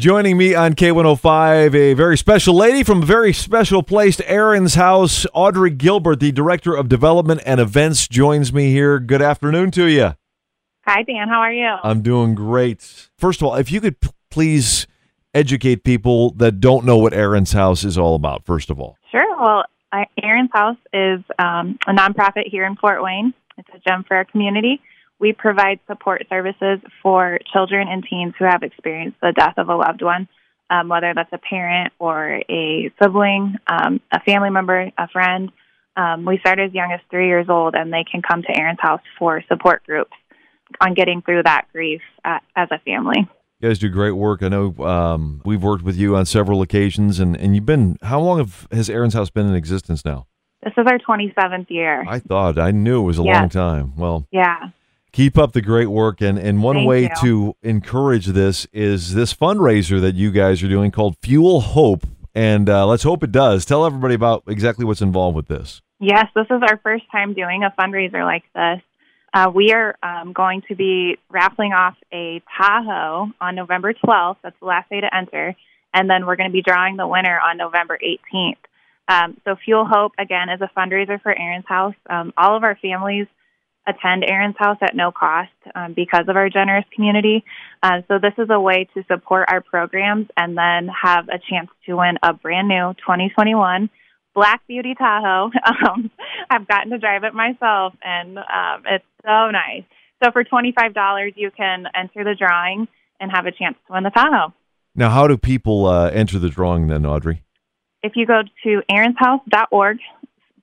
Joining me on K105, a very special lady from a very special place, Aaron's house. Audrey Gilbert, the Director of Development and Events, joins me here. Good afternoon to you. Hi, Dan. How are you? I'm doing great. First of all, if you could p- please educate people that don't know what Aaron's house is all about, first of all. Sure. Well, Aaron's House is um, a nonprofit here in Fort Wayne. It's a gem for our community. We provide support services for children and teens who have experienced the death of a loved one, um, whether that's a parent or a sibling, um, a family member, a friend. Um, we start as young as three years old, and they can come to Aaron's House for support groups on getting through that grief uh, as a family. You guys do great work. I know um, we've worked with you on several occasions, and, and you've been, how long have, has Aaron's house been in existence now? This is our 27th year. I thought, I knew it was a Yes. long time. Well, yeah. Keep up the great work. And, and one Thank way you. to encourage this is this fundraiser that you guys are doing called Fuel Hope. And uh, let's hope it does. Tell everybody about exactly what's involved with this. Yes, this is our first time doing a fundraiser like this. Uh, we are um, going to be raffling off a Tahoe on November 12th. That's the last day to enter. And then we're going to be drawing the winner on November 18th. Um, so, Fuel Hope, again, is a fundraiser for Aaron's House. Um, all of our families attend Aaron's House at no cost um, because of our generous community. Uh, so, this is a way to support our programs and then have a chance to win a brand new 2021 Black Beauty Tahoe. Um, I've gotten to drive it myself, and um, it's so nice. So for twenty five dollars, you can enter the drawing and have a chance to win the Tahoe. Now, how do people uh, enter the drawing then, Audrey? If you go to aaronshouse.org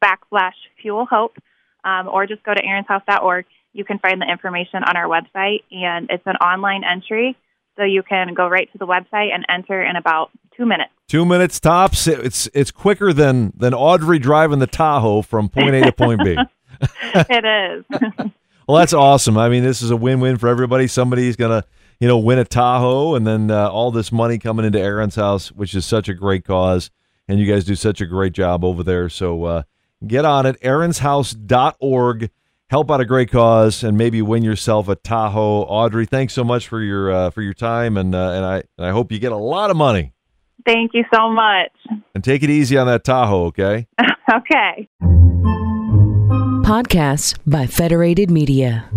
backslash fuel hope, um, or just go to aaronshouse.org, you can find the information on our website, and it's an online entry. So you can go right to the website and enter in about two minutes. Two minutes tops. It's it's quicker than than Audrey driving the Tahoe from point A to point B. it is. Well, that's awesome. I mean, this is a win-win for everybody. Somebody's gonna, you know, win a Tahoe, and then uh, all this money coming into Aaron's house, which is such a great cause, and you guys do such a great job over there. So uh, get on it, aaronshouse.org. Help out a great cause, and maybe win yourself a Tahoe. Audrey, thanks so much for your uh, for your time, and uh, and I and I hope you get a lot of money. Thank you so much. And take it easy on that Tahoe, okay? okay. Podcasts by Federated Media.